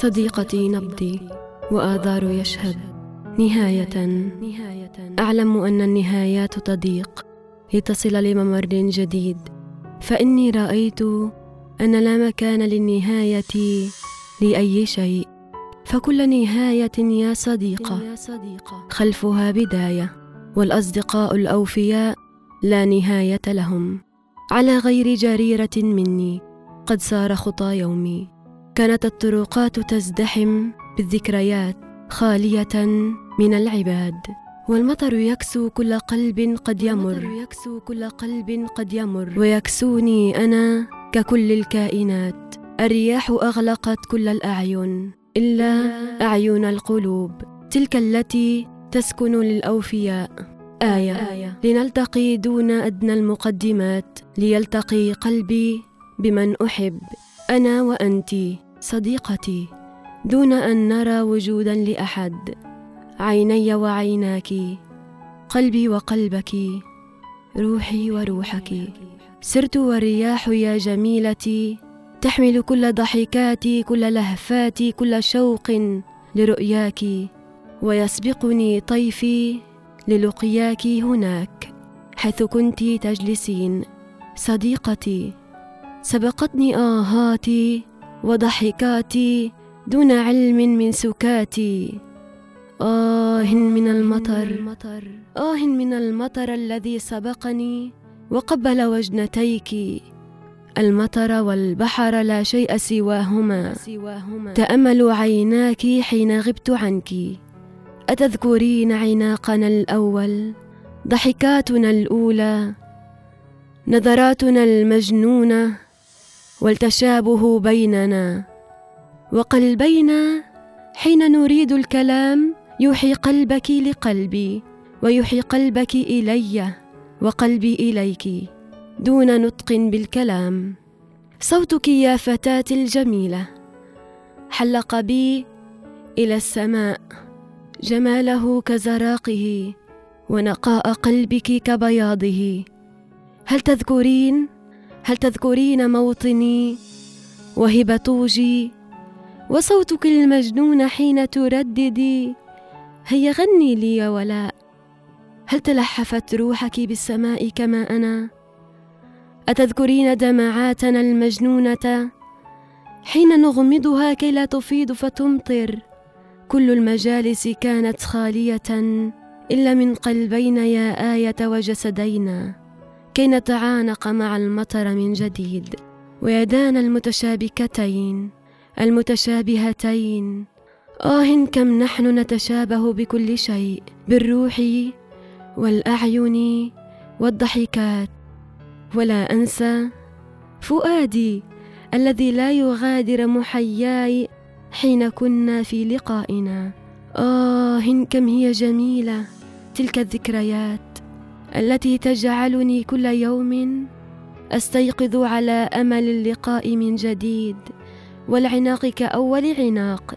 صديقتي نبضي وآذار يشهد. نهاية. أعلم أن النهايات تضيق لتصل لممر جديد. فإني رأيت أن لا مكان للنهاية لأي شيء. فكل نهاية يا صديقة. خلفها بداية والأصدقاء الأوفياء لا نهاية لهم. على غير جريرة مني قد سار خطى يومي. كانت الطرقات تزدحم بالذكريات خالية من العباد والمطر يكسو كل قلب قد يمر. يكسو كل قلب قد يمر. ويكسوني أنا ككل الكائنات. الرياح أغلقت كل الأعين إلا أعين القلوب. تلك التي تسكن للأوفياء. آية, آية. لنلتقي دون أدنى المقدمات. ليلتقي قلبي بمن أحب. أنا وأنت. صديقتي دون أن نرى وجودا لأحد عيني وعيناك قلبي وقلبك روحي وروحك. سرت والرياح يا جميلتي تحمل كل ضحكاتي كل لهفاتي كل شوق لرؤياك ويسبقني طيفي للقياك هناك حيث كنت تجلسين. صديقتي سبقتني آهاتي وضحكاتي دون علم من سكاتي. آه من المطر آه من المطر الذي سبقني وقبل وجنتيك. المطر والبحر لا شيء سواهما. تأمل عيناك حين غبت عنك. أتذكرين عناقنا الأول ضحكاتنا الأولى نظراتنا المجنونة. والتشابه بيننا. وقلبينا حين نريد الكلام يوحي قلبك لقلبي ويوحي قلبك إلي وقلبي إليك دون نطق بالكلام. صوتك يا فتاتي الجميلة. حلق بي إلى السماء. جماله كزراقه ونقاء قلبك كبياضه. هل تذكرين هل تذكرين موطني وهب طوجي وصوتك المجنون حين ترددي هيا غني لي يا ولاء. هل تلحفت روحك بالسماء كما أنا؟ أتذكرين دمعاتنا المجنونة؟ حين نغمضها كي لا تفيض فتمطر كل المجالس كانت خالية إلا من قلبينا يا آية وجسدينا. كي نتعانق مع المطر من جديد ويدانا المتشابكتين المتشابهتين. آه كم نحن نتشابه بكل شيء بالروح والأعين والضحكات. ولا أنسى فؤادي الذي لا يغادر محياي حين كنا في لقائنا. آه كم هي جميلة تلك الذكريات. التي تجعلني كل يوم أستيقظ على أمل اللقاء من جديد والعناق كأول عناق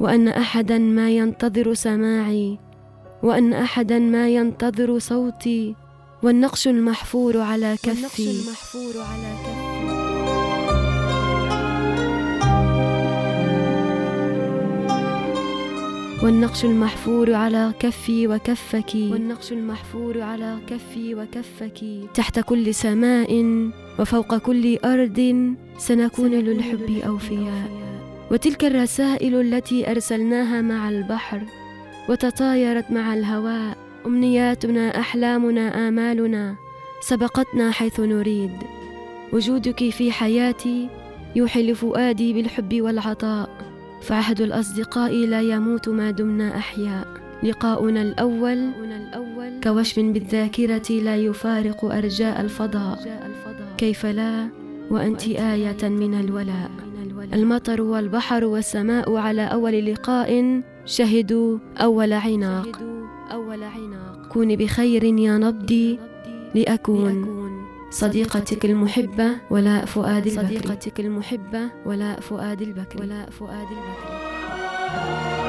وأن احدا ما ينتظر سماعي وأن احدا ما ينتظر صوتي والنقش المحفور على كفي. المحفور على كفي. والنقش المحفور على كفي وكفك. والنقش المحفور على كفي وكفك. تحت كل سماء وفوق كل أرض سنكون للحب أوفياء. وتلك الرسائل التي أرسلناها مع البحر وتطايرت مع الهواء. أمنياتنا أحلامنا آمالنا سبقتنا حيث نريد. وجودك في حياتي يوحي لفؤادي بالحب والعطاء. فعهد الأصدقاء لا يموت ما دمنا أحياء. لقاؤنا الأول كوشم بالذاكرة لا يفارق أرجاء الفضاء. كيف لا؟ وأنت آية من الولاء. المطر والبحر والسماء على أول لقاء شهدوا أول عناق. كوني بخير يا نبضي لأكون. صديقتك المحبة ولاء فؤاد البكري. صديقتك المحبة ولاء فؤاد البكري. ولاء فؤاد البكري.